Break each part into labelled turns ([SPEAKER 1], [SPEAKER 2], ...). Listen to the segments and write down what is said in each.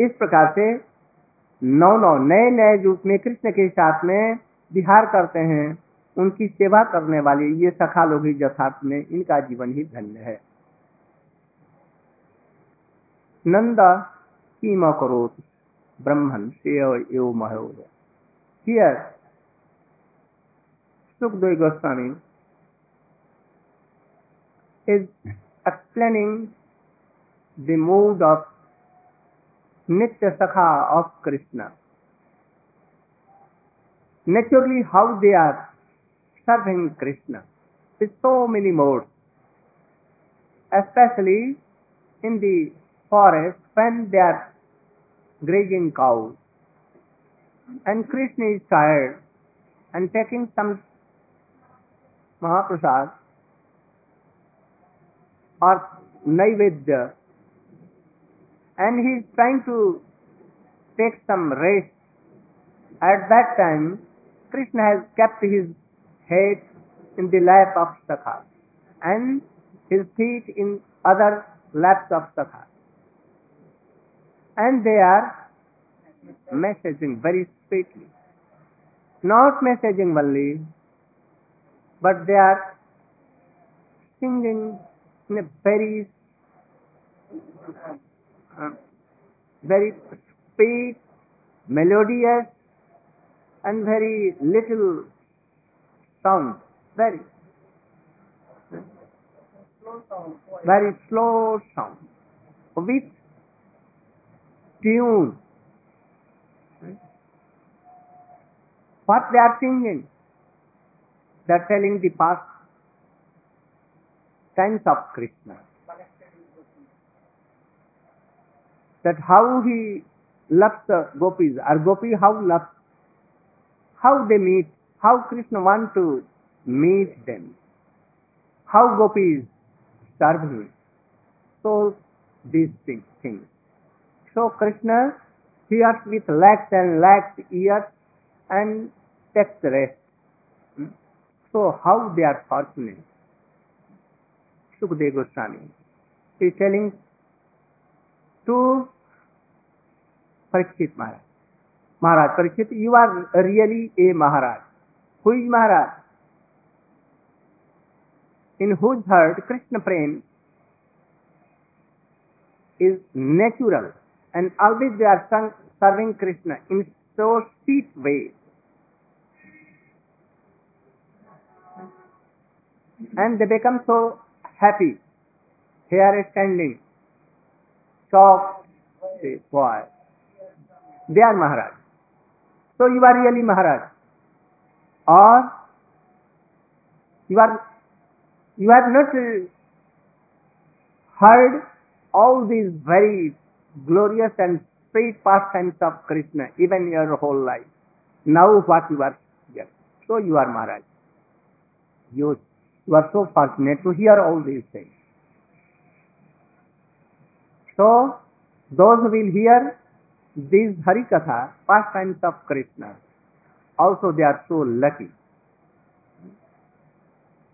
[SPEAKER 1] इस प्रकार से नौ नौ नए नए रूप में कृष्ण के साथ में विहार करते हैं, उनकी सेवा करने वाले ये सखा लोग ही यथार्थ में इनका जीवन ही धन्य है। नंद किम करोत, ब्रह्मन से महोदय here Sukhdev Goswami, is explaining the nitya sakha of Krishna naturally how they are serving Krishna so many mode especially in the forest when they are grazing cow and Krishna is tired and taking some mahaprasad और naivedya and he is trying to take some rest. At that time, Krishna has kept his head in the lap of Sakha and his feet in other laps of Sakha. And they are messaging very sweetly. Not messaging only, but they are singing in a very uh, very sweet, melodious, and very little sound. Very, very slow sound with tune. What they are singing? They are telling the past times of Krishna. That how he loves the gopis, or gopi how loves, how they meet, how Krishna want to meet them, how gopis serve him. So these things. things. So Krishna hears with lakhs and lakhs ears and takes rest. Hmm? So how they are fortunate. Sukadeva Goswami is telling to Parikshit Maharaj. Maharaj Parikshit you are really a Maharaj. Who is Maharaj? In whose heart Krishna prem is natural and always they are संग serving Krishna in so sweet way and they become so happy he are standing top वॉय व्यान Maharaj. So you are really Maharaj. और you are you have not heard all these very glorious and speed pastimes of Krishna even your whole life now what you are so you are Maharaj you you are so fortunate to hear all these thing so those will hear these Hari Katha, pastimes of Krishna, also they are so lucky.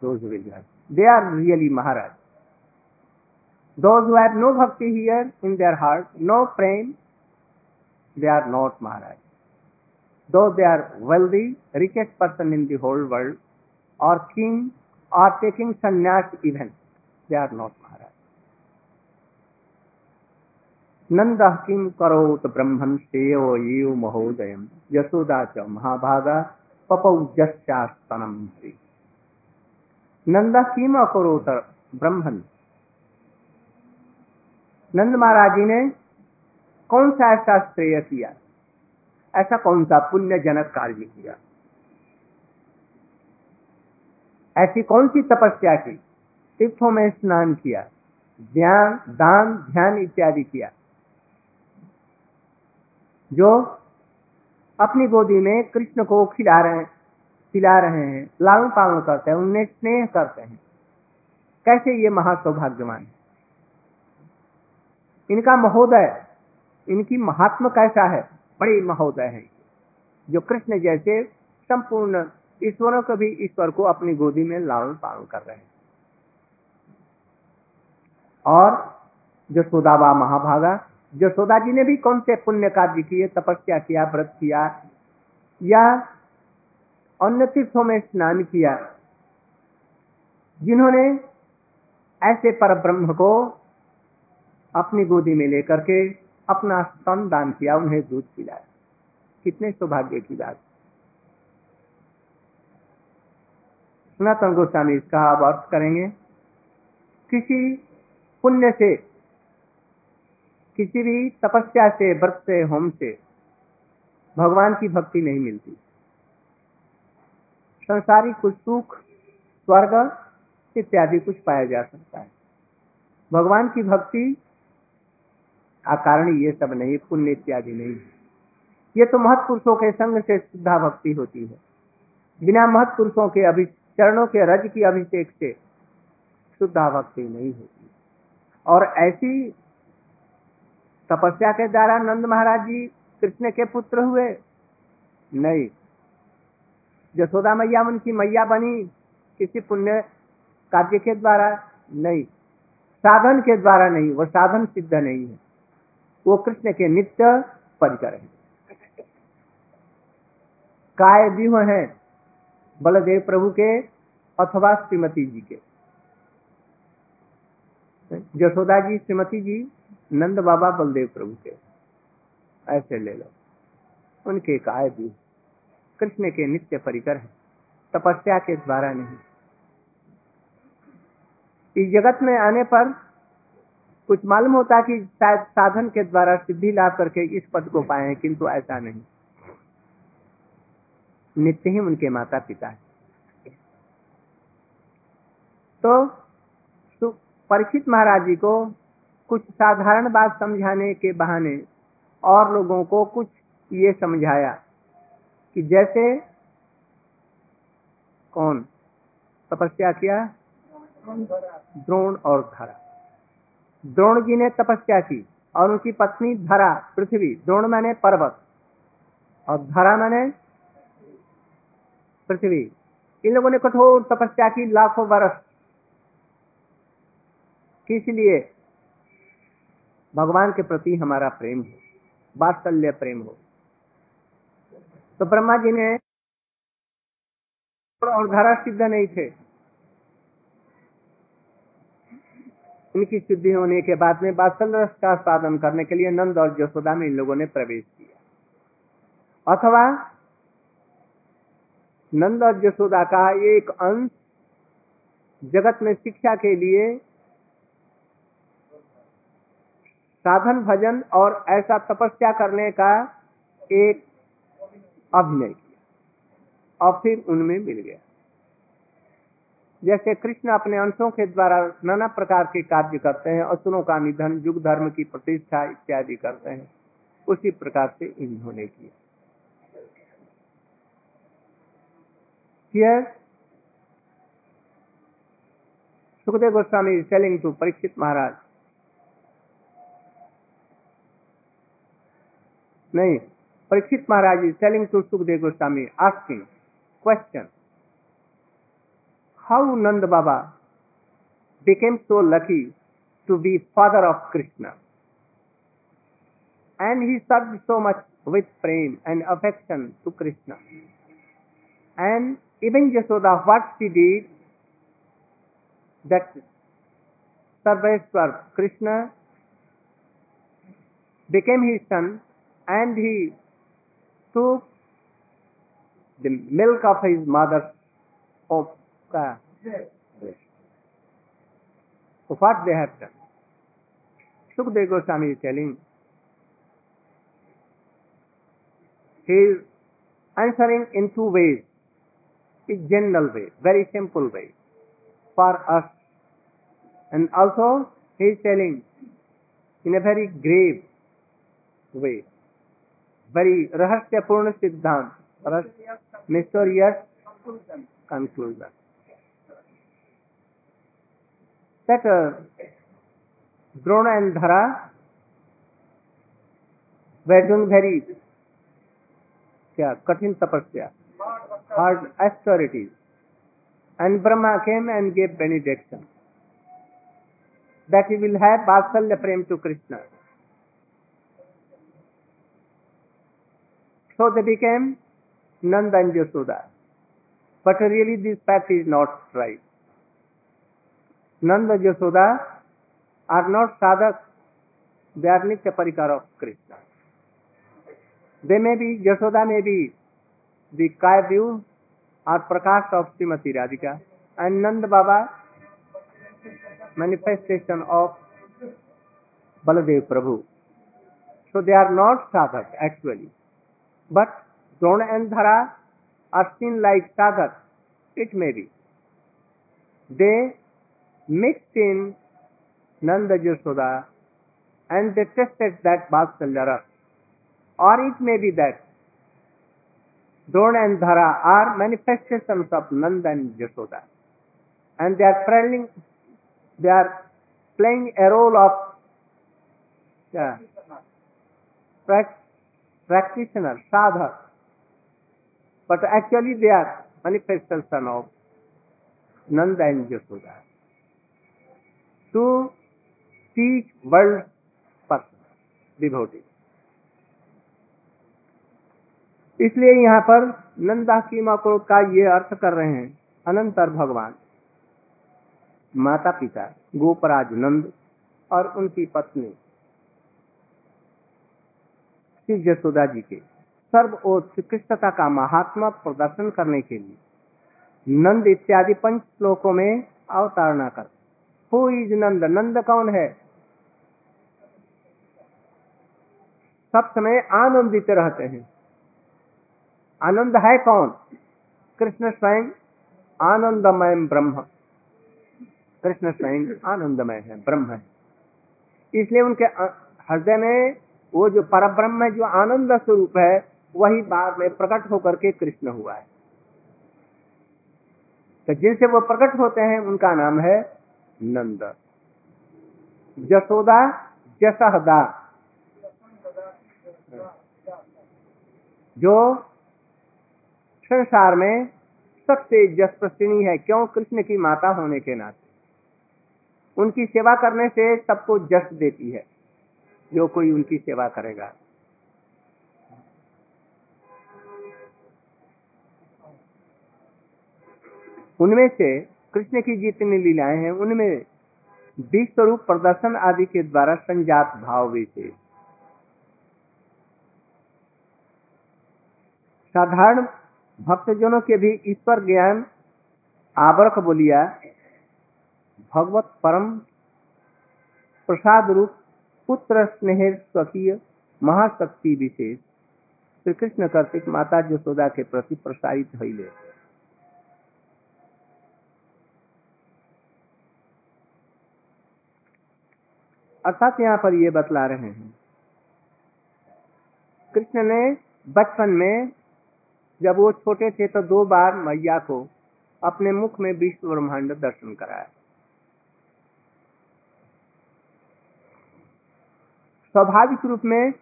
[SPEAKER 1] Those who will hear. They are really Maharaj. Those who have no bhakti here in their heart, no prem, they are not Maharaj. Though they are wealthy, richest person in the whole world, or king, or taking sannyas even, they are not Maharaj. नंद किम करोत ब्रह्मन श्रेयो एव महोदय। यशोदा च महाभागा पपौ जस्यास्तनम नंद किम अकरोत ब्रह्मन? नंद महाराज जी ने कौन सा ऐसा श्रेय किया? ऐसा कौन सा पुण्य जनक कार्य किया? ऐसी कौन सी तपस्या की? तीर्थों में स्नान किया, ध्यान, दान, ध्यान इत्यादि किया। जो अपनी गोदी में कृष्ण को खिला रहे खिला रहे हैं लालन पालन करते हैं, उनमें स्नेह करते हैं। कैसे ये महासौभाग्यवान है? इनका महोदय, इनकी महात्मा कैसा है? बड़ी महोदय है। जो कृष्ण जैसे संपूर्ण ईश्वरों को भी ईश्वर को अपनी गोदी में लालन पालन कर रहे हैं। और जो सुदाबा महाभागा यशोदा जी ने भी कौन से पुण्य कार्य किए, तपस्या किया, व्रत किया, या अन्य तीर्थों में स्नान किया, जिन्होंने ऐसे पर ब्रह्म को अपनी गोदी में लेकर के अपना स्तन दान किया, उन्हें दूध पिलाया। कितने सौभाग्य की बात। सनातन गोस्वामी इसका अब अर्थ करेंगे, किसी पुण्य से किसी भी तपस्या से, व्रत से, होम से भगवान की भक्ति नहीं मिलती। संसारिक कुछ सुख, स्वर्ग इत्यादि कुछ पाया जा सकता है। भगवान की भक्ति कारण ये सब नहीं, पुण्य इत्यादि नहीं। ये तो महत्पुरुषों के संग से शुद्धा भक्ति होती है। बिना महत्पुरुषों के अभि, चरणों के रज की अभिषेक से शुद्धा भक्ति नहीं होती। और ऐसी तपस्या के द्वारा नंद महाराज जी कृष्ण के पुत्र हुए। नहीं। जसोदा मैया उनकी मैया बनी किसी पुण्य कार्य के द्वारा नहीं। साधन के द्वारा नहीं, वो साधन सिद्ध नहीं है। वो कृष्ण के नित्य परिकर है। काय व्यूह है? बलदेव प्रभु के अथवा श्रीमती जी के। जसोदा जी, श्रीमती जी नंद बाबा बलदेव प्रभु के। ऐसे ले लो। उनके काय भी। कृष्ण के नित्य परिकर है। तपस्या के द्वारा नहीं। इस जगत में आने पर कुछ मालूम होता कि शायद साधन के द्वारा सिद्धि लाभ करके इस पद को पाए हैं, किंतु ऐसा नहीं। नित्य ही उनके माता पिता है। तो परीक्षित महाराज जी को कुछ साधारण बात समझाने के बहाने और लोगों को कुछ ये समझाया कि जैसे कौन? तपस्या किया? द्रोण और धरा। द्रोण जी ने तपस्या की और उनकी पत्नी धरा, पृथ्वी। द्रोण मैंने पर्वत और धरा मैंने पृथ्वी। इन लोगों ने कठोर तपस्या की लाखों वर्ष। किस लिए? भगवान के प्रति हमारा प्रेम हो, वात्सल्य प्रेम हो। तो ब्रह्मा जी ने और धरा सिद्ध नहीं थे। इनकी सिद्धि होने के बाद में बात्सल्य रस का साधन करने के लिए नंद और जसोदा में इन लोगों ने प्रवेश किया। अथवा नंद और जसोदा का एक अंश जगत में शिक्षा के लिए साधन भजन और ऐसा तपस्या करने का एक अभिनय किया और फिर उनमें मिल गया। जैसे कृष्ण अपने अंशों के द्वारा नाना प्रकार के कार्य करते हैं असुरों का निधन युग धर्म की प्रतिष्ठा इत्यादि करते हैं उसी प्रकार से इन्होंने किया। Goswami is telling to Parikshit Maharaj, नहीं, Parikshit Maharaj is telling to Sukhdev Goswami asking question how Nand Baba became so lucky to be father of Krishna and he serve so much with prem and affection to Krishna and even Yashoda what she did that Sarveshwar Krishna became he son and he took the milk of his mother of uh, so what they have done. Sukdev Goswami is telling, he is answering in two ways. A general way, very simple way for us. And also he is telling in a very grave way, very rahasyapurna siddhant, mysterious conclusion. That uh, Drona and Dhara were doing very yeah, katin tapasya, hard austerities. And Brahma came and gave benediction that he will have Vatsalya Prem to Krishna. So they became Nanda and Yashoda. But really this fact is not right. Nanda and Yashoda are not sadhak, they are Nitya Parikar of Krishna. They may be, Yashoda may be the Kaya or Prakash of Srimati Radhika and Nanda Baba manifestation of Baladev Prabhu. So they are not sadhak actually. But Drona and Dhara Austin like Sagar it may be they mix in Nand Yashoda and they tasted that vatsalya ras और it may be that Drona and Dhara are manifestation of Nand and Yashoda and they are trailing they are playing a role of practitioner, sadhak. But actually they are manifestation of Nanda and Yashoda. To teach world person, devotee. इसलिए यहाँ पर नंदा की माँ को का ये अर्थ कर रहे हैं अनंतर भगवान माता पिता गोपराज नंद और उनकी पत्नी श्री यशोदा जी के, सर्व सर्वोत्कृष्टता का महात्मा प्रदर्शन करने के लिए। नंद इत्यादि पंच श्लोकों में अवतारणा कर। हु इज़ नंद नंद कौन है? सब समय आनंदित रहते हैं। आनंद है कौन? कृष्ण स्वयं आनंदमय ब्रह्म। कृष्ण स्वयं आनंदमय है, ब्रह्म है। इसलिए उनके हृदय में वो जो पर ब्रह्म जो आनंद स्वरूप है, वही बाद में प्रकट होकर के कृष्ण हुआ है। तो जिनसे वो प्रकट होते हैं, उनका नाम है नंद। जसोदा, जसहदा। जो संसार में सबसे जसप्रसिणी है, क्यों? कृष्ण की माता होने के नाते। उनकी सेवा करने से सबको जस देती है। जो कोई उनकी सेवा करेगा। उनमें से कृष्ण की जितनी लीलाएँ हैं, उनमें विश्व स्वरूप प्रदर्शन आदि के द्वारा संजात भाव विशेष साधारण भक्तजनों के भी ईश्वर ज्ञान आवरक बोलिया, भगवत परम प्रसाद रूप पुत्र स्नेह स्वकीय, महाशक्ति विशेष। श्री कृष्ण कर्तिक माता जसोदा के प्रति प्रसारित ले अर्थात यहाँ पर ये बतला रहे हैं। कृष्ण ने बचपन में जब वो छोटे थे तो दो बार मैया को अपने मुख में विश्व ब्रह्मांड दर्शन कराया। स्वाभाविक रूप में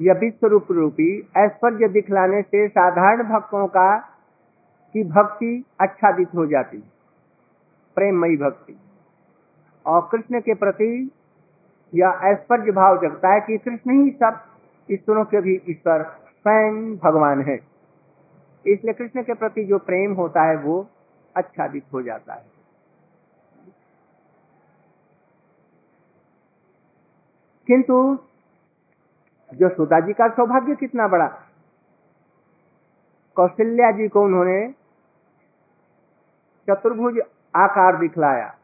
[SPEAKER 1] यह विश्व रूप रूपी, ऐश्वर्य दिखलाने से साधारण भक्तों का की भक्ति अच्छा आच्छादित हो जाती प्रेमयी भक्ति। और कृष्ण के प्रति यह ऐश्वर्य भाव जगता है कि कृष्ण ही सब ईश्वरों के भी ईश्वर स्वयं भगवान है। इसलिए कृष्ण के प्रति जो प्रेम होता है वो अच्छा आच्छादित हो जाता है। किंतु जो सुधा जी का सौभाग्य कितना बड़ा। कौशल्या जी को उन्होंने चतुर्भुज आकार दिखलाया।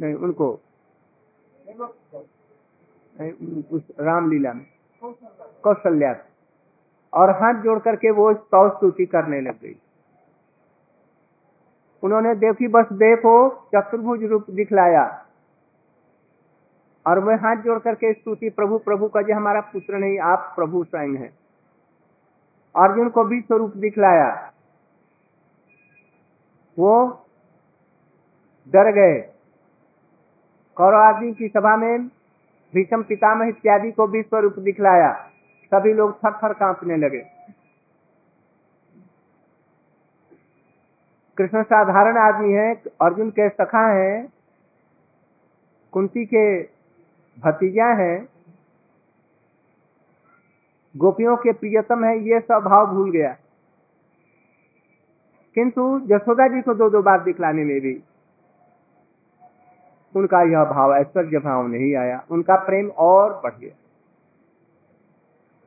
[SPEAKER 1] नहीं उनको नहीं, उस रामलीला में। कौशल्या। और हाथ जोड़ करके वो स्तौ स्तुति करने लग गई। उन्होंने देखी बस देखो चतुर्भुज रूप दिखलाया। और मैं हाथ जोड़ करके स्तुति, प्रभु प्रभु का जो हमारा पुत्र नहीं, आप प्रभु स्वयं है। अर्जुन को भी स्वरूप दिखलाया। वो डर गए। कौरव आदमी की सभा में भीषम, पितामह इत्यादि को भी स्वरूप दिखलाया। सभी लोग थर थर कांपने लगे। कृष्ण साधारण आदमी है, अर्जुन के सखा हैं, कुंती के भतीजा है, गोपियों के प्रियतम है, ये सब भाव भूल गया। किंतु यशोदा जी को दो दो बार दिखलाने में भी। उनका यह भाव, ऐश्वर्य भाव नहीं आया। उनका प्रेम और बढ़ गया।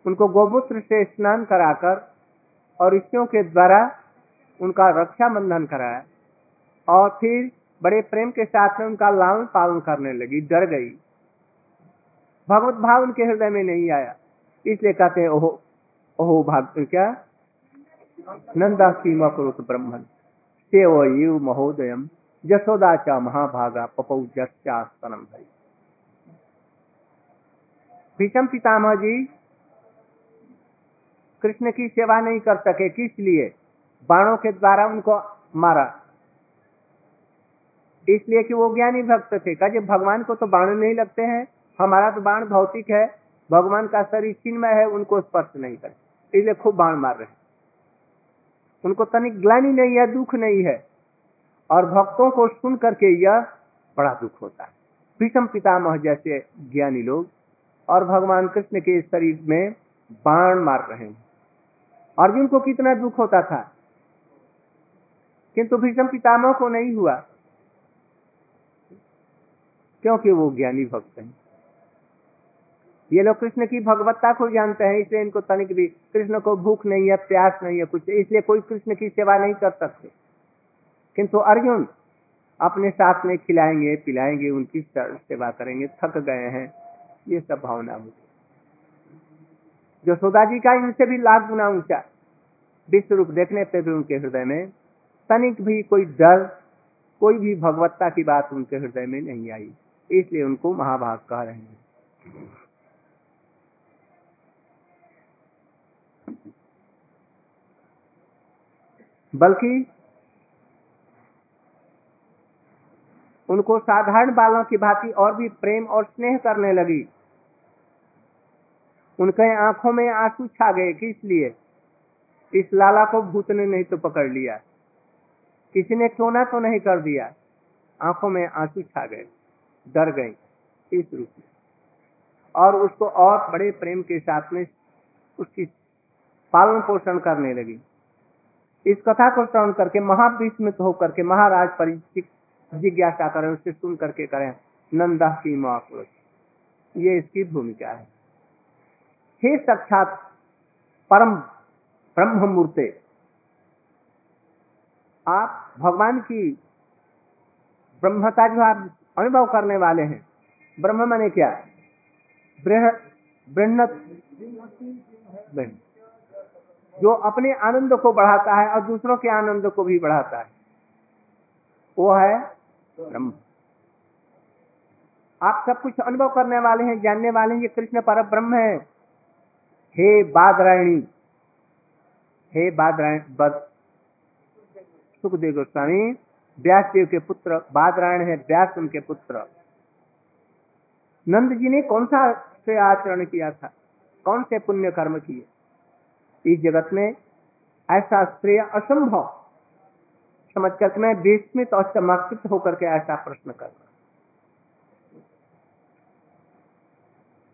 [SPEAKER 1] उनको गोमूत्र से स्नान कराकर और ऋषियों के द्वारा उनका रक्षा बंधन कराया। और फिर बड़े प्रेम के साथ में उनका लालन पालन करने लगी, डर गई। भगवत भाव उनके हृदय में नहीं आया। इसलिए कहते हैं, ओहो ओहो भाग, क्या? नंदा सीमा कुरुत ब्रह्मन। सेव महोदय जसोदा चा महाभागा, पपौ जस्यास्तनम भई। भीषम पितामह जी कृष्ण की सेवा नहीं कर सके, किस लिए? बाणों के द्वारा उनको मारा। इसलिए कि वो ज्ञानी भक्त थे। कहा भगवान को तो बाण नहीं लगते हैं हमारा तो बाण भौतिक है, भगवान का शरीर चिन्मय है, उनको स्पर्श नहीं कर। इसलिए खूब बाण मार रहे उनको तनिक ग्लानी नहीं है, दुख नहीं है। और भक्तों को सुन करके यह बड़ा दुख होता है। प्रीतम पितामह जैसे ज्ञानी लोग और भगवान कृष्ण के शरीर में बाण मार रहे हैं। अर्जुन को कितना दुख होता था। किंतु भीषम पितामह को नहीं हुआ, क्योंकि वो ज्ञानी भक्त हैं। ये लोग कृष्ण की भगवत्ता को जानते हैं, इसलिए इनको तनिक भी कृष्ण को भूख नहीं है प्यास नहीं है कुछ, इसलिए कोई कृष्ण की सेवा नहीं कर सकते। किंतु अर्जुन अपने साथ में खिलाएँगे, पिलाएँगे, उनकी सेवा करेंगे, थक गए हैं। ये सब भावना होती जो जी का इनसे भी लाख गुना ऊँचा। विश्व रूप देखने पे भी उनके हृदय में तनिक भी कोई डर, कोई भी भगवत्ता की बात उनके हृदय में नहीं आई, इसलिए उनको महाभाग कह रहे हैं। बल्कि उनको साधारण बालों की भांति और भी प्रेम और स्नेह करने लगी। उनके आँखों में आँसू छा गए किस लिए इस लाला को भूत ने नहीं तो पकड़ लिया। किसी ने क्यों तो नहीं कर दिया। आँखों में आँसू छा गए, डर गए इस रूप में। और उसको और बड़े प्रेम के साथ में उसकी पालन पोषण करने लगी। इस कथा को श्रवण करके, महाविस्मित होकर के, महाराज परिचित जिज्ञासा करें उससे सुन करके करें, नंदा की महापुरुष। ये इसकी भूमिका है। हे साक्षात परम ब्रह्म मूर्ते आप भगवान की ब्रह्मता जो आप अनुभव करने वाले हैं, ब्रह्म माने क्या? बृहत जो अपने आनंद को बढ़ाता है और दूसरों के आनंद को भी बढ़ाता है। वो है ब्रह्म। आप सब कुछ अनुभव करने वाले हैं, जानने वाले हैं ये कृष्ण पर ब्रह्म है। हे बादरायणी, हे बादरायण सुखदेव गोस्वामी व्यास देव के पुत्र, बादरायण है व्यास उनके पुत्र। नंद जी ने कौन सा से आचरण किया था? कौन से पुण्य कर्म किए? इस जगत में ऐसा श्रेय असंभव समझ कर मैं विस्मित और चमकित होकर के ऐसा प्रश्न करना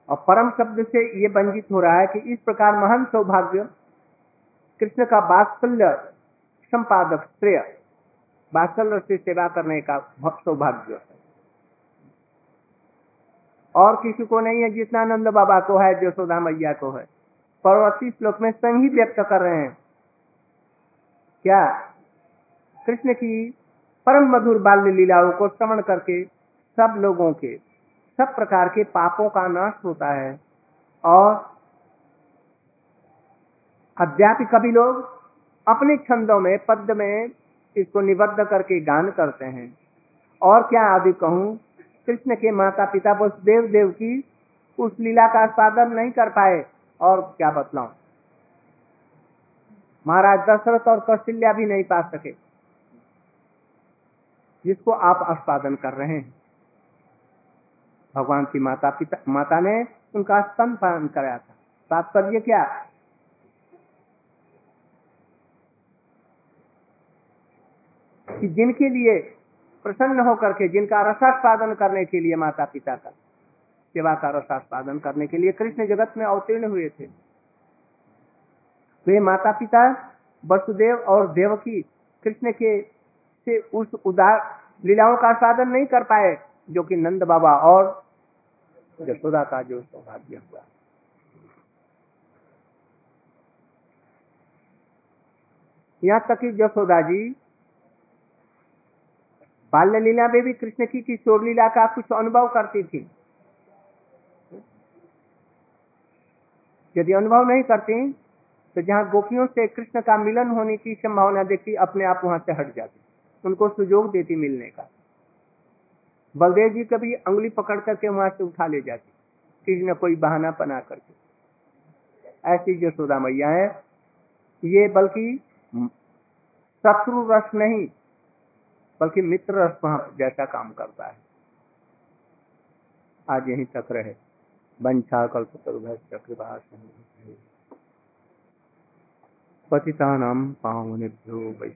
[SPEAKER 1] और परम शब्द से ये वंजित हो रहा है कि इस प्रकार महान सौभाग्य कृष्ण का बात्सल्य संपादक श्रेय, बात्सल्य से सेवा करने का सौभाग्य है। और किसी को नहीं है जितना नंद बाबा को है यशोदा मैया को है। परवर्ती श्लोक में संग ही व्यक्त कर रहे हैं। क्या? कृष्ण की परम मधुर बाल्य लीलाओं को श्रवण करके सब लोगों के, सब प्रकार के पापों का नाश होता है। और अध्यापी कभी लोग अपने छंदों में पद में इसको निबद्ध करके गान करते हैं। और क्या आदि कहूँ, कृष्ण के माता पिता वसुदेव देव देव की उस लीला का साधन नहीं कर पाए। और क्या बतलाऊ? महाराज दशरथ और कौशल्या भी नहीं पा सके। जिसको आप आस्वादन कर रहे हैं। भगवान की माता पिता, माता ने उनका स्तन पालन कराया था। तात्पर्य क्या? कि जिनके लिए प्रसन्न होकर के, जिनका रसास्वादन करने के लिए माता पिता का। सेवा का रसास्वादन करने के लिए कृष्ण जगत में अवतीर्ण हुए थे। वे माता पिता वसुदेव और देवकी कृष्ण के से उस उदार लीलाओं का साधन नहीं कर पाए, जो कि नंद बाबा और यशोदा का जो सौभाग्य हुआ। यहाँ तक कि यशोदा जी बाल्य लीला में भी कृष्ण की किशोर लीला का कुछ अनुभव करती थी। यदि अनुभव नहीं करती तो जहाँ गोपियों से कृष्ण का मिलन होने की संभावना देखती, अपने आप वहाँ से हट जाती। उनको सुजोग देती मिलने का। बलदेव जी कभी अंगुली पकड़ करके वहाँ से उठा ले जाती किसी न कोई बहाना बना करके। ऐसी जो सोदा मैया है, ये बल्कि शत्रु रस नहीं, बल्कि मित्र रस वहाँ जैसा काम करता है। आज यहीं तक रहे। वंशा कल्पतरुभ्य कृपा पतितानां पावनेभ्यो वै